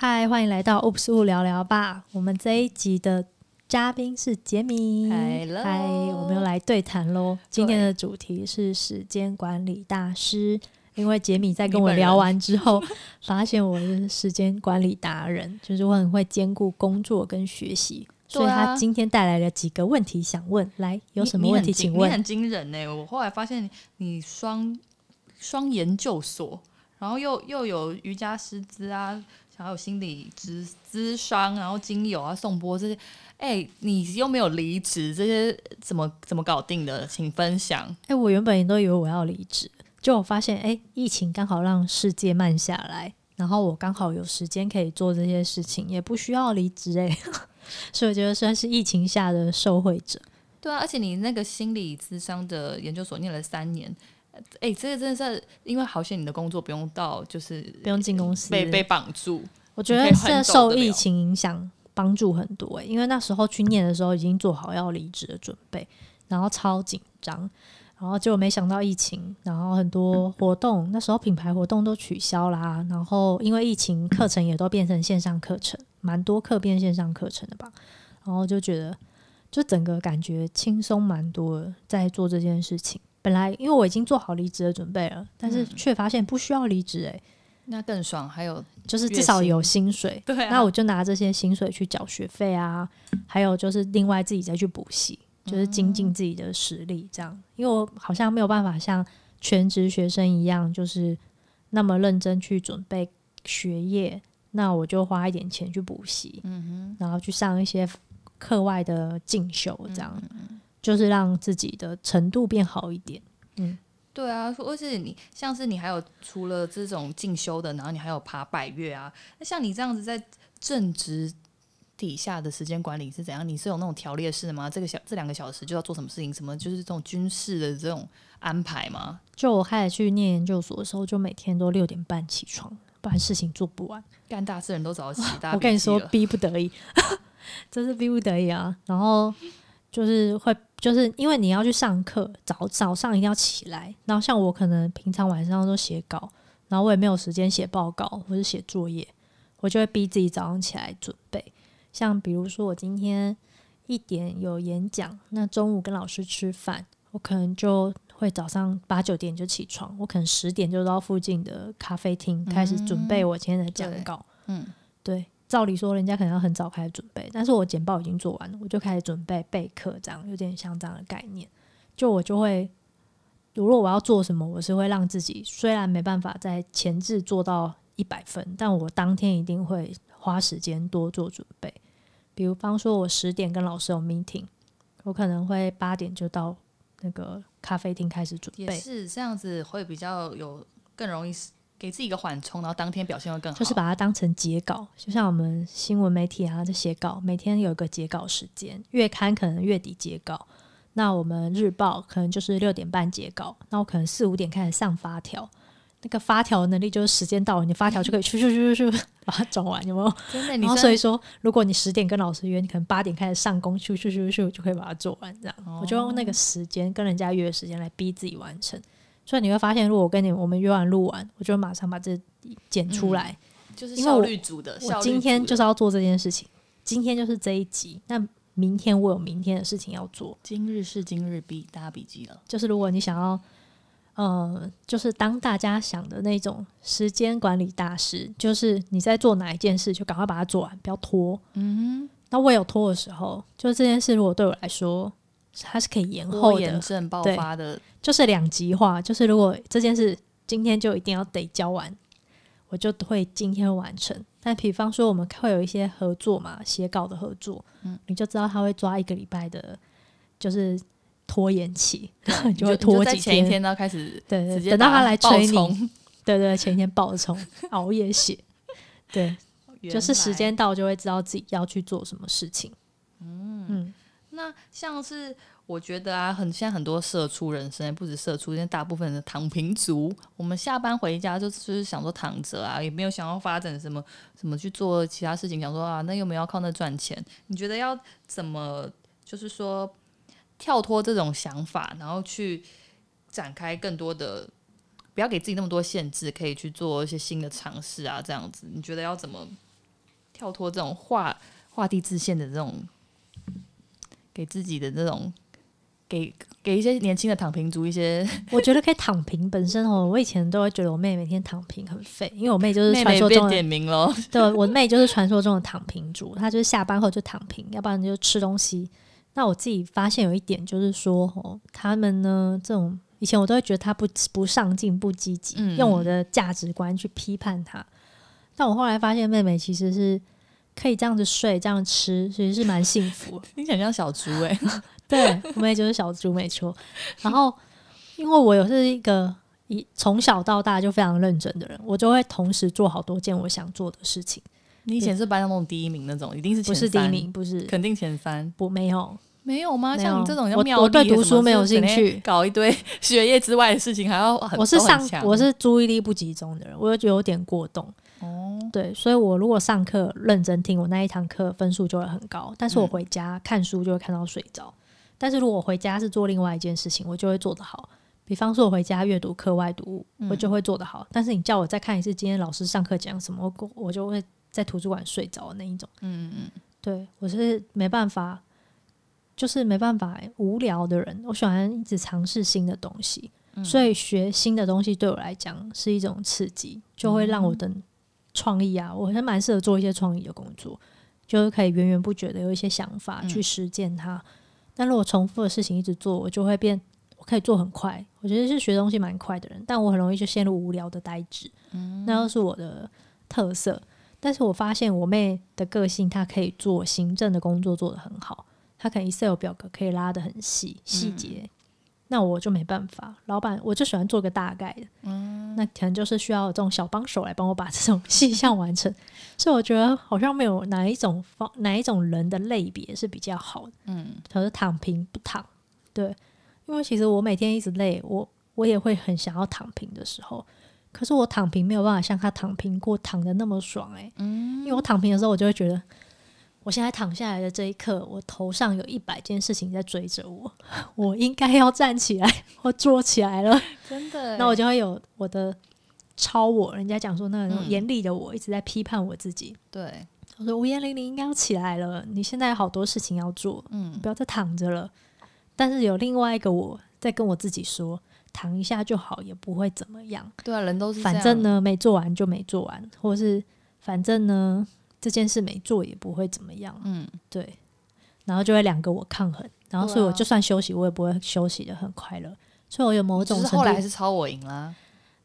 嗨，欢迎来到 Oops 物聊聊吧。我们这一集的嘉宾是杰米。嗨我们又来对谈喽。今天的主题是时间管理大师。因为杰米在跟我聊完之后，发现我是时间管理达人，就是我很会兼顾工作跟学习。所以他今天带来了几个问题想问，来有什么问题请问？你很惊人呢！我后来发现你双双研究所，然后又又有瑜伽师资啊，还有心理咨咨商，然后精油啊，颂钵这些。哎，你又没有离职，这些怎么怎么搞定的？请分享。哎，我原本也都以为我要离职。就我发现，哎，疫情刚好让世界慢下来，然后我刚好有时间可以做这些事情，也不需要离职，哎，所以我觉得算是疫情下的受惠者。对啊，而且你那个心理咨商的研究所念了三年，哎，这个真的是因为好险你的工作不用到，就是不用进公司，被被绑住。我觉得是受疫情影响帮助很多，哎，因为那时候去念的时候已经做好要离职的准备，然后超紧张。然后结果没想到疫情，然后很多活动，那时候品牌活动都取消啦。然后因为疫情，课程也都变成线上课程，蛮多课变线上课程的吧。然后就觉得，就整个感觉轻松蛮多的，在做这件事情。本来因为我已经做好离职的准备了，但是却发现不需要离职，诶，那更爽。还有就是至少有薪水，对啊，那我就拿这些薪水去缴学费啊，还有就是另外自己再去补习。就是精进自己的实力，这样，因为我好像没有办法像全职学生一样，就是那么认真去准备学业，那我就花一点钱去补习，嗯哼，然后去上一些课外的进修，这样，就是让自己的程度变好一点。嗯，对啊，而且你像是你还有除了这种进修的，然后你还有爬百岳啊，那像你这样子在正职。底下的时间管理是怎样？你是有那种条列式的吗？这个小这两个小时就要做什么事情？什么就是这种军事的这种安排吗？就我开始去念研究所的时候，就每天都六点半起床，不然事情做不完。干大事人都早起，我跟你说，逼不得已，这是逼不得已啊。然后就是会，就是因为你要去上课，早早上一定要起来。然后像我可能平常晚上都写稿，然后我也没有时间写报告或者写作业，我就会逼自己早上起来准备。像比如说，我今天一点有演讲，那中午跟老师吃饭，我可能就会早上八九点就起床，我可能十点就到附近的咖啡厅开始准备我今天的讲稿。嗯，对，照理说人家可能要很早开始准备，但是我简报已经做完了，我就开始准备备课，这样有点像这样的概念。就我就会，如果我要做什么，我是会让自己虽然没办法在前置做到一百分，但我当天一定会花时间多做准备。比如方说，我十点跟老师有 meeting，我可能会八点就到那个咖啡厅开始准备。也是这样子，会比较有更容易 给自己一个缓冲，然后当天表现会更好。就是把它当成截稿，就像我们新闻媒体啊，在写稿，每天有一个截稿时间。月刊可能月底截稿，那我们日报可能就是六点半截稿，那我可能四五点开始上发条。那个发条能力就是时间到了，你发条就可以咻咻咻咻咻把它转完，有没有？真的，然后所以说，如果你十点跟老师约，你可能八点开始上工，咻咻咻咻就可以把它做完。这样，哦、我就用那个时间跟人家约时间来逼自己完成。所以你会发现，如果我跟你我们约完录完，我就马上把这剪出来，嗯、就是效率组的。我今天就是要做这件事情，今天就是这一集。那明天我有明天的事情要做。今日事今日毕，大家笔记了。就是如果你想要。呃，就是当大家想的那种时间管理大师，就是你在做哪一件事，就赶快把它做完，不要拖。嗯哼。那我有拖的时候，就是这件事如果对我来说，它是可以延后的，延症爆发的，就是两极化。就是如果这件事今天就一定要得交完，我就会今天完成。但比方说，我们会有一些合作嘛，写稿的合作，嗯，你就知道他会抓一个礼拜的，就是。拖延期，对 就会拖几天，前一天呢开始，对对，等到他来催你，对，对对，前一天爆冲，熬夜写，对，就是时间到就会知道自己要去做什么事情。那像是我觉得啊，很现在很多社畜人生，不止社畜，现在大部分的躺平族，我们下班回家就是想说躺着啊，也没有想要发展什么什么去做其他事情，想说啊，那又没有靠那赚钱，你觉得要怎么，就是说？跳脱这种想法，然后去展开更多的，不要给自己那么多限制，可以去做一些新的尝试啊，这样子，你觉得要怎么跳脱这种画画地自限的这种，给自己的这种，给给一些年轻的躺平族一些，我觉得可以躺平本身哦。我以前都会觉得我妹每天躺平很废，因为我妹就是传说中的点名了。对，我妹就是传说中的躺平族，她就是下班后就躺平，要不然就吃东西。那我自己发现有一点就是说，哦，他们呢这种以前我都会觉得他不不上进、不积极，嗯、用我的价值观去批判他。但我后来发现，妹妹其实是可以这样子睡、这样吃，其实是蛮幸福。你想像小猪哎、欸，对，我们也就是小猪没错。然后，因为我有是一个一从小到大就非常认真的人，我就会同时做好多件我想做的事情。你以前是班上那种第一名那种，一定是前不是第一名？不是，肯定前三。不，没有。没有吗？像你这种我我对读书没有兴趣，搞一堆学业之外的事情还要很。我是上我是注意力不集中的人，我就觉得有点过动。哦，对，所以我如果上课认真听，我那一堂课分数就会很高。但是我回家看书就会看到睡着。嗯、但是如果我回家是做另外一件事情，我就会做得好。比方说，我回家阅读课外读物，我就会做得好。嗯、但是你叫我再看一次今天老师上课讲什么，我我就会在图书馆睡着那一种。嗯嗯，对我是没办法。就是没办法，无聊的人，我喜欢一直尝试新的东西，嗯、所以学新的东西对我来讲是一种刺激，就会让我的创意啊，我还蛮适合做一些创意的工作，就是可以源源不绝的有一些想法去实践它。嗯、但如果重复的事情一直做，我就会变，我可以做很快，我觉得是学东西蛮快的人，但我很容易就陷入无聊的呆滞，嗯、那又是我的特色。但是我发现我妹的个性，她可以做行政的工作做得很好。她可能 Excel 表格可以拉得很细细节，嗯、那我就没办法。老板，我就喜欢做个大概的，嗯，那可能就是需要这种小帮手来帮我把这种 细项完成。所以我觉得好像没有哪一种方哪一种人的类别是比较好的，嗯，可是躺平不躺，对，因为其实我每天一直累，我我也会很想要躺平的时候，可是我躺平没有办法像他躺平过躺的那么爽，欸，诶，嗯，因为我躺平的时候，我就会觉得。我现在躺下来的这一刻，我头上有一百件事情在追着我，我应该要站起来或坐起来了。真的，那我就会有我的超我，人家讲说那种严厉的我一直在批判我自己。对、嗯，我说吴彦玲，你应该要起来了，你现在有好多事情要做，嗯，不要再躺着了。但是有另外一个我在跟我自己说，躺一下就好，也不会怎么样。对啊，人都是反正呢，没做完就没做完，或是反正呢。这件事没做也不会怎么样，嗯，对，然后就会两个我抗衡，然后所以我就算休息，我也不会休息的很快乐，所以我有某种程度，后来还是超我赢啦，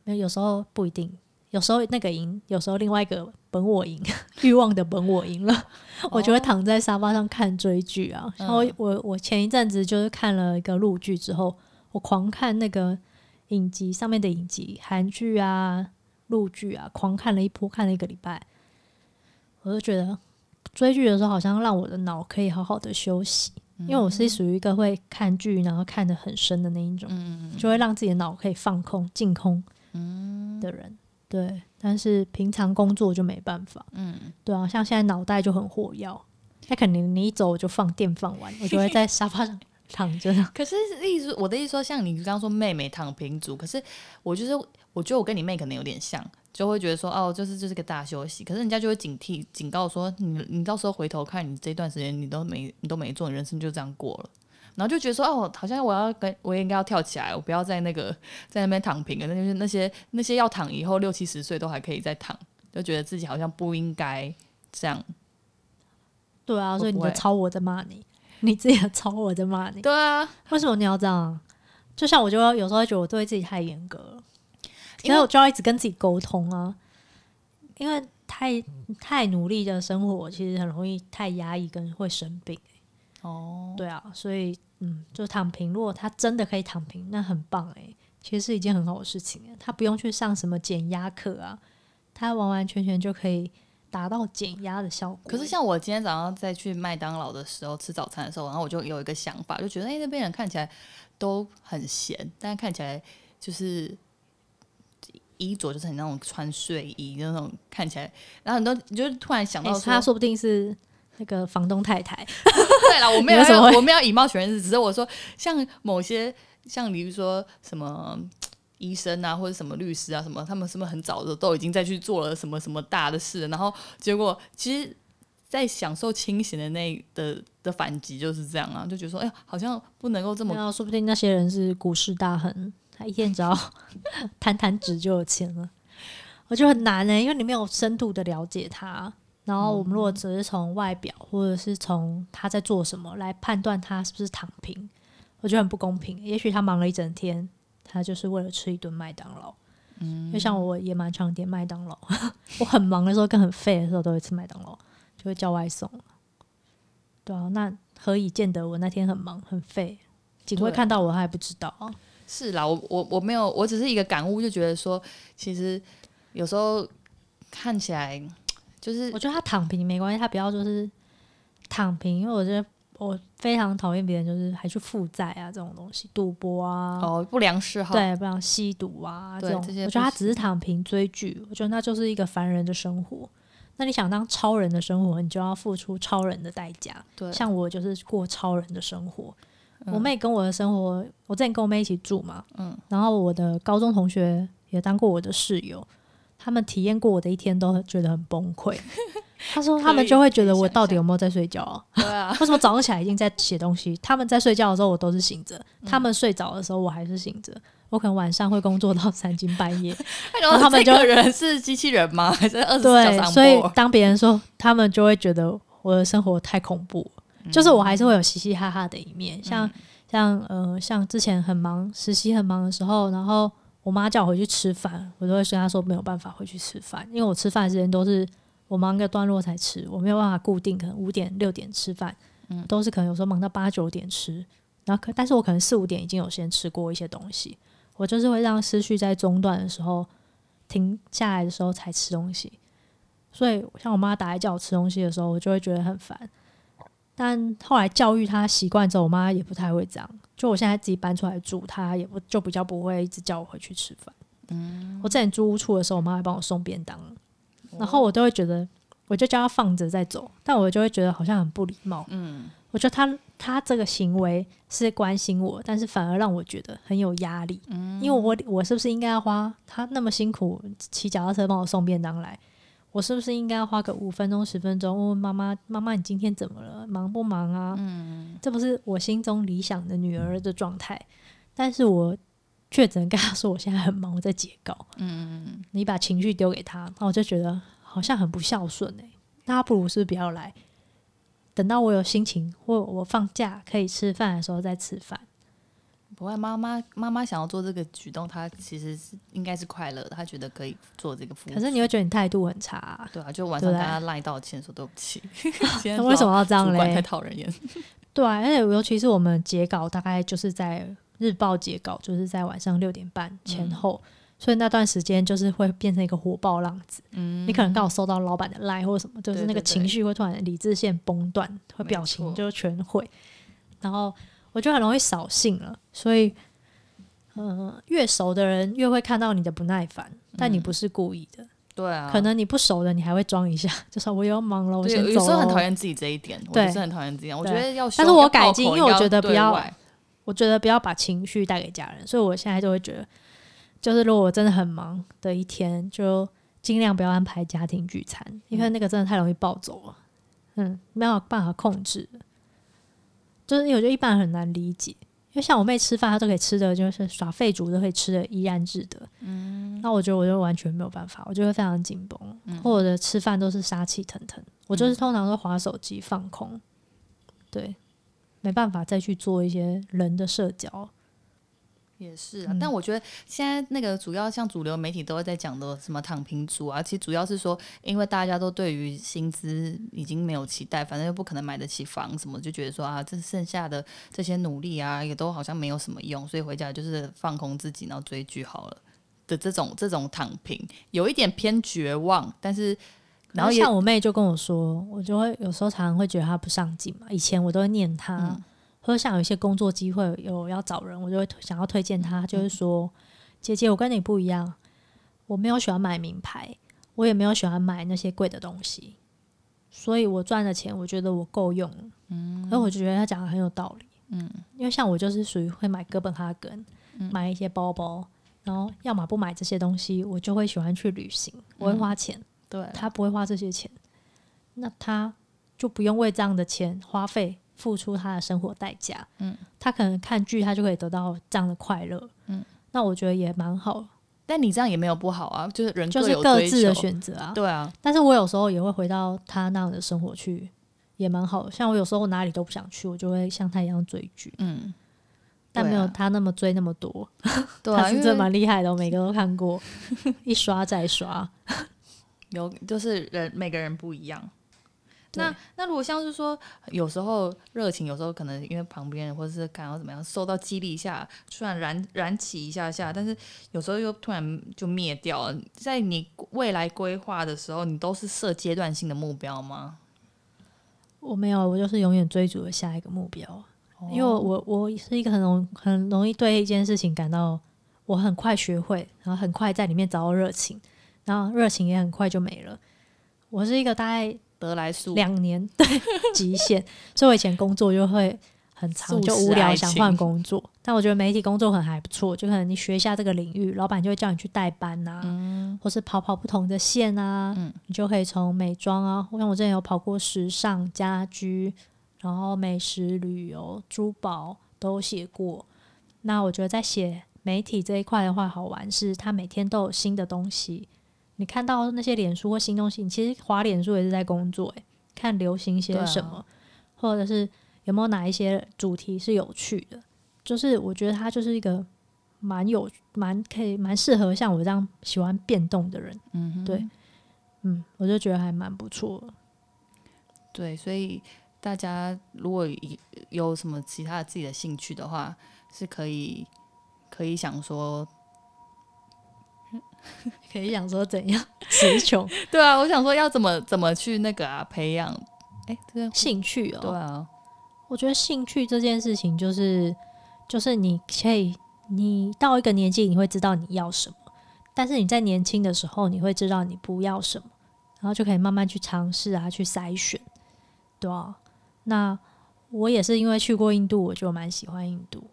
没有，有时候不一定，有时候那个赢，有时候另外一个本我赢，欲望的本我赢了，哦、我就会躺在沙发上看追剧啊，然后我我前一阵子就是看了一个陆剧之后，我狂看那个影集上面的影集，韩剧啊、陆剧啊，狂看了一波，看了一个礼拜。我就觉得追剧的时候，好像让我的脑可以好好的休息，嗯、因为我是属于一个会看剧然后看得很深的那一种，嗯、就会让自己的脑可以放空、净空的人。嗯、对，但是平常工作就没办法。嗯，对啊，像现在脑袋就很活跃，他肯定你一走我就放电放完，我就会在沙发上躺着。可是意思，我的意思说，像你刚刚说妹妹躺平族，可是我就是我觉得我跟你妹可能有点像。就会觉得说哦，就是就是个大休息，可是人家就会警惕、警告说，你你到时候回头看你这段时间你都没你都没做，你人生就这样过了，然后就觉得说哦，好像我要跟我也应该要跳起来，我不要在那个 在那边躺平了，那就是那些那些要躺以后六七十岁都还可以再躺，就觉得自己好像不应该这样。对啊，所以你的超我在骂你，你自己的超我在骂你。对啊，为什么你要这样？就像我就有时候会觉得我对自己太严格了。所以我就要一直跟自己沟通啊，因为太太努力的生活，其实很容易太压抑，跟会生病。哦，对啊，所以嗯，就躺平。如果他真的可以躺平，那很棒诶，其实是一件很好的事情。他不用去上什么减压课啊，他完完全全就可以达到减压的效果。可是像我今天早上再去麦当劳的时候吃早餐的时候，然后我就有一个想法，就觉得哎，那边人看起来都很闲，但看起来就是。衣着就是很那种穿睡衣那种看起来，然后很多你就突然想到说，他说不定是那个房东太太。对了，我没有说，我没有以貌取人，只是我说像某些像比如说什么医生啊，或者什么律师啊，什么他们是不是很早的都已经在去做了什么什么大的事，然后结果其实在享受清醒的那的的反击就是这样啊，就觉得说，哎呀，好像不能够这么，说不定那些人是股市大亨，他一天只要弹弹指就有钱了。我觉得很难呢、欸，因为你没有深度的了解他。然后我们如果只是从外表或者是从他在做什么来判断他是不是躺平，我觉得很不公平。也许他忙了一整天，他就是为了吃一顿麦当劳。嗯，就像我也蛮常点麦当劳，我很忙的时候跟很废的时候都会吃麦当劳。就会叫外送，对啊，那何以见得我那天很忙很废？警卫看到我他还不知道啊。是啦，我我我没有，我只是一个感悟，就觉得说，其实有时候看起来就是，我觉得他躺平没关系，他不要就是躺平，因为我觉得我非常讨厌别人就是还去负债啊这种东西，赌博啊，哦，不良嗜好，对，不良吸毒啊这种，这些我觉得他只是躺平追剧，我觉得那就是一个凡人的生活。那你想当超人的生活，你就要付出超人的代价。对，像我就是过超人的生活。嗯、我妹跟我的生活，我之前跟我妹一起住嘛，嗯，然后我的高中同学也当过我的室友，他们体验过我的一天，都觉得很崩溃。他说他们就会觉得我到底有没有在睡觉啊？对啊，为什么早上起来已经在写东西？他们在睡觉的时候我都是醒着，嗯、他们睡着的时候我还是醒着。我可能晚上会工作到三更半夜，然后他们就人是机器人吗？还是二十四小时？对，所以当别人说，他们就会觉得我的生活太恐怖。嗯、就是我还是会有嘻嘻哈哈的一面，像、嗯、像呃像之前很忙实习很忙的时候，然后我妈叫我回去吃饭，我都会跟她说没有办法回去吃饭，因为我吃饭的时间都是我忙个段落才吃，我没有办法固定，可能五点六点吃饭，嗯，都是可能有时候忙到八九点吃，然后可但是我可能四五点已经有先吃过一些东西。我就是会让思绪在中断的时候停下来的时候才吃东西，所以像我妈打来叫我吃东西的时候，我就会觉得很烦。但后来教育他习惯之后，我妈也不太会这样。就我现在自己搬出来住，她也不就比较不会一直叫我回去吃饭。嗯，我之前租屋处的时候，我妈还帮我送便当，然后我都会觉得，我就叫她放着再走，但我就会觉得好像很不礼貌。嗯。我觉得他他这个行为是关心我，但是反而让我觉得很有压力。嗯，因为我我是不是应该要花他那么辛苦骑脚踏车帮我送便当来，我是不是应该要花个五分钟十分钟问问妈妈妈妈你今天怎么了？忙不忙啊？嗯，这不是我心中理想的女儿的状态，但是我却只能跟她说我现在很忙，我在截稿。嗯，你把情绪丢给她，那我就觉得好像很不孝顺哎、欸。那不如是不是不要来？等到我有心情或我放假可以吃饭的时候再吃饭。不会，妈妈妈妈想要做这个举动，她其实是应该是快乐的，她觉得可以做这个。可是你会觉得你态度很差，啊，对啊，就晚上跟她赖道歉说对不起。那为什么要这样嘞？太讨人厌。对啊，而且尤其是我们截稿，大概就是在日报截稿，就是在晚上六点半前后。嗯所以那段时间就是会变成一个火爆浪子，嗯，你可能刚好收到老板的赖或者什么，就是那个情绪会突然理智线崩断，会表情就全毁，然后我就很容易扫兴了。所以，嗯、呃，越熟的人越会看到你的不耐烦，但你不是故意的，嗯、对啊，可能你不熟的你还会装一下，就说我又要忙了，我先走。有时候很讨厌自己这一点，对，我是很讨厌这样，我觉得要，但是我改进，因为我觉得不要，我觉得不要把情绪带给家人，所以我现在就会觉得。就是如果我真的很忙的一天，就尽量不要安排家庭聚餐，因为那个真的太容易暴走了，嗯，没有办法控制。就是我觉得一般人很难理解，因为像我妹吃饭，她都可以吃的，就是耍废主都可以吃的怡然自得，嗯，那我觉得我就完全没有办法，我就会非常紧绷，嗯、或者吃饭都是杀气腾腾，我就是通常都划手机放空，对，没办法再去做一些人的社交。也是啊，但我觉得现在那个主要像主流媒体都会在讲的什么躺平族啊，其实主要是说，因为大家都对于薪资已经没有期待，反正又不可能买得起房什么，就觉得说啊，这剩下的这些努力啊，也都好像没有什么用，所以回家就是放空自己，然后追剧好了的这种这种躺平，有一点偏绝望。但是，然后像我妹就跟我说，我就会有时候常常会觉得她不上进嘛，以前我都会念她。嗯或者像有一些工作机会有要找人，我就会想要推荐他，就是说，姐姐，我跟你不一样，我没有喜欢买名牌，我也没有喜欢买那些贵的东西，所以我赚的钱，我觉得我够用。嗯，然后我就觉得他讲的很有道理。嗯，因为像我就是属于会买哥本哈根，买一些包包，然后要么不买这些东西，我就会喜欢去旅行，我会花钱。对，他不会花这些钱，那他。就不用为这样的钱花费付出他的生活代价。嗯，他可能看剧，他就可以得到这样的快乐。嗯，那我觉得也蛮好。但你这样也没有不好啊，就是人就是各自的选择啊。对啊，但是我有时候也会回到他那样的生活去，也蛮好。像我有时候我哪里都不想去，我就会像他一样追剧。嗯，但没有他那么追那么多。对啊，他是真蛮厉害的，我每个都看过，一刷再刷。有，就是人每个人不一样。那那如果像是说，有时候热情，有时候可能因为旁边或者是感到怎么样，受到激励一下，突然燃燃起一下下，但是有时候又突然就灭掉了。在你未来规划的时候，你都是设阶段性的目标吗？我没有，我就是永远追逐的下一个目标。哦、因为我我是一个很容很容易对一件事情感到我很快学会，然后很快在里面找到热情，然后热情也很快就没了。我是一个大概。得来速两年对极限，所以我以前工作就会很长，就无聊想换工作。但我觉得媒体工作可能还不错，就可能你学一下这个领域，老板就会叫你去代班啊，嗯、或是跑跑不同的线啊，嗯、你就可以从美妆啊，像我之前有跑过时尚、家居，然后美食、旅游、珠宝都写过。那我觉得在写媒体这一块的话，好玩是它每天都有新的东西。你看到那些脸书或新东西，你其实滑脸书也是在工作，诶，看流行些什么，啊、或者是有没有哪一些主题是有趣的，就是我觉得它就是一个蛮有蛮可以蛮适合像我这样喜欢变动的人，嗯，对，嗯，我就觉得还蛮不错的，对，所以大家如果有什么其他自己的兴趣的话，是可以可以想说。可以想说怎样词穷？对啊，我想说要怎么怎么去那个啊培养哎这个兴趣哦。对啊，我觉得兴趣这件事情就是就是你可以你到一个年纪你会知道你要什么，但是你在年轻的时候你会知道你不要什么，然后就可以慢慢去尝试啊去筛选，对啊。那我也是因为去过印度，我就蛮喜欢印度，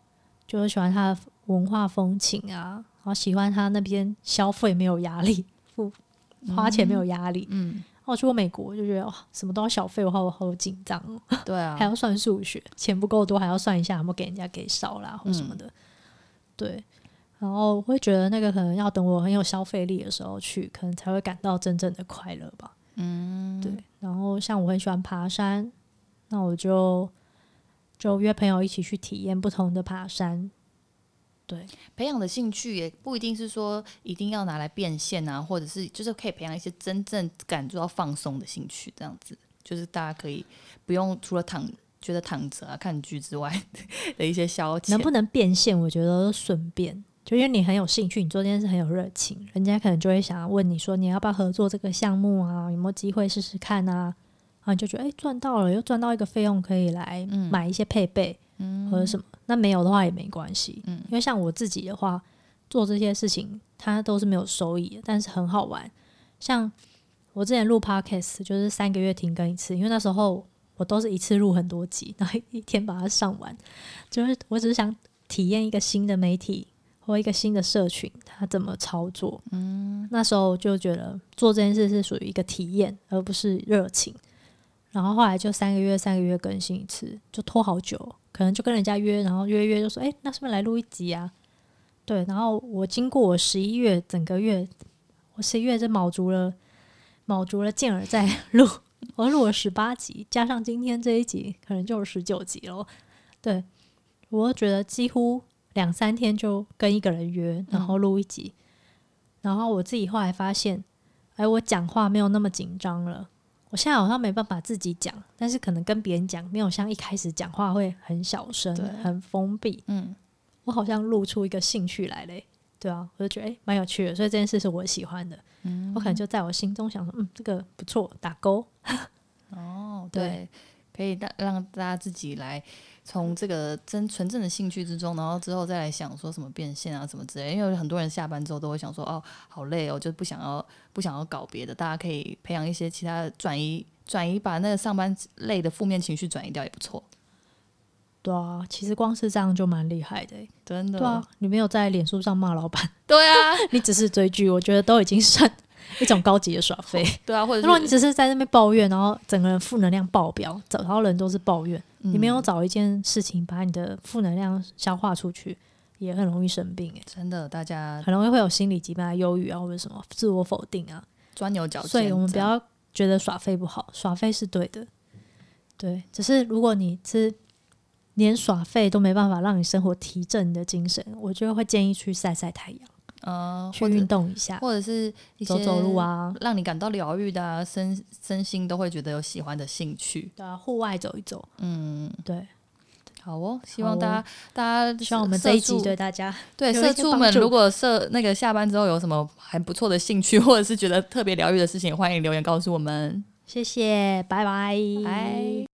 就是喜欢它的文化风情啊。好喜欢他那边消费没有压力，付花钱没有压力。嗯，嗯，我去过美国，就觉得哇，什么都要小费，我好好紧张哦。对啊，还要算数学，钱不够多还要算一下有没有给人家给少啦或什么的。嗯、对，然后我会觉得那个可能要等我很有消费力的时候去，可能才会感到真正的快乐吧。嗯，对。然后像我很喜欢爬山，那我就就约朋友一起去体验不同的爬山。对，培养的兴趣也不一定是说一定要拿来变现啊，或者是就是可以培养一些真正感受到放松的兴趣，这样子就是大家可以不用除了躺觉得躺着啊看剧之外的一些消遣。能不能变现？我觉得顺便，就因为你很有兴趣，你做这件事很有热情，人家可能就会想要问你说你要不要合作这个项目啊？有没有机会试试看啊？然后你就觉得哎赚到了，又赚到一个费用可以来买一些配备，嗯，或者什么。那没有的话也没关系，嗯，因为像我自己的话，做这些事情它都是没有收益的，但是很好玩。像我之前录 podcast 就是三个月停更一次，因为那时候我都是一次录很多集，然后一天把它上完。就是我只是想体验一个新的媒体或一个新的社群，它怎么操作。嗯，那时候就觉得做这件事是属于一个体验，而不是热情。然后后来就三个月三个月更新一次，就拖好久。可能就跟人家约，然后约约就说，哎，那是不是来录一集啊？对，然后我经过我十一月整个月，我十一月就卯足了，卯足了劲儿在录，我录了十八集，加上今天这一集，可能就是十九集了。对，我觉得几乎两三天就跟一个人约，然后录一集，嗯、然后我自己后来发现，哎，我讲话没有那么紧张了。我现在好像没办法自己讲，但是可能跟别人讲，没有像一开始讲话会很小声、很封闭。嗯，我好像露出一个兴趣来嘞，对啊，我就觉得诶，蛮有趣的，所以这件事是我喜欢的。嗯，我可能就在我心中想说，嗯，这个不错，打勾。哦，对，对可以让让大家自己来。从这个真纯正的兴趣之中，然后之后再来想说什么变现啊什么之类，因为很多人下班之后都会想说哦，好累哦，就不想要不想要搞别的。大家可以培养一些其他的转移转移，把那个上班累的负面情绪转移掉也不错。对啊，其实光是这样就蛮厉害的，真的。对啊，你没有在脸书上骂老板，对啊，你只是追剧，我觉得都已经算 一种高级的耍废。对啊，或者如果你只是在那边抱怨，然后整个人负能量爆表，找到人都是抱怨，嗯、你没有找一件事情把你的负能量消化出去，也很容易生病。哎，真的，大家很容易会有心理疾病啊，忧郁啊，或者什么自我否定啊，钻牛角尖。所以我们不要觉得耍废不好，耍废是对的。对，只是如果你是连耍废都没办法让你生活提振你的精神，我就会建议去晒晒太阳，呃，去运动一下，或者是走走路啊，让你感到疗愈的啊，身身心都会觉得有喜欢的兴趣。对啊，户外走一走，嗯，对，好哦，希望大家、哦、大家希望我们这一集对大家对社畜们，如果社那个下班之后有什么还不错的兴趣，或者是觉得特别疗愈的事情，欢迎留言告诉我们。谢谢，拜拜，拜。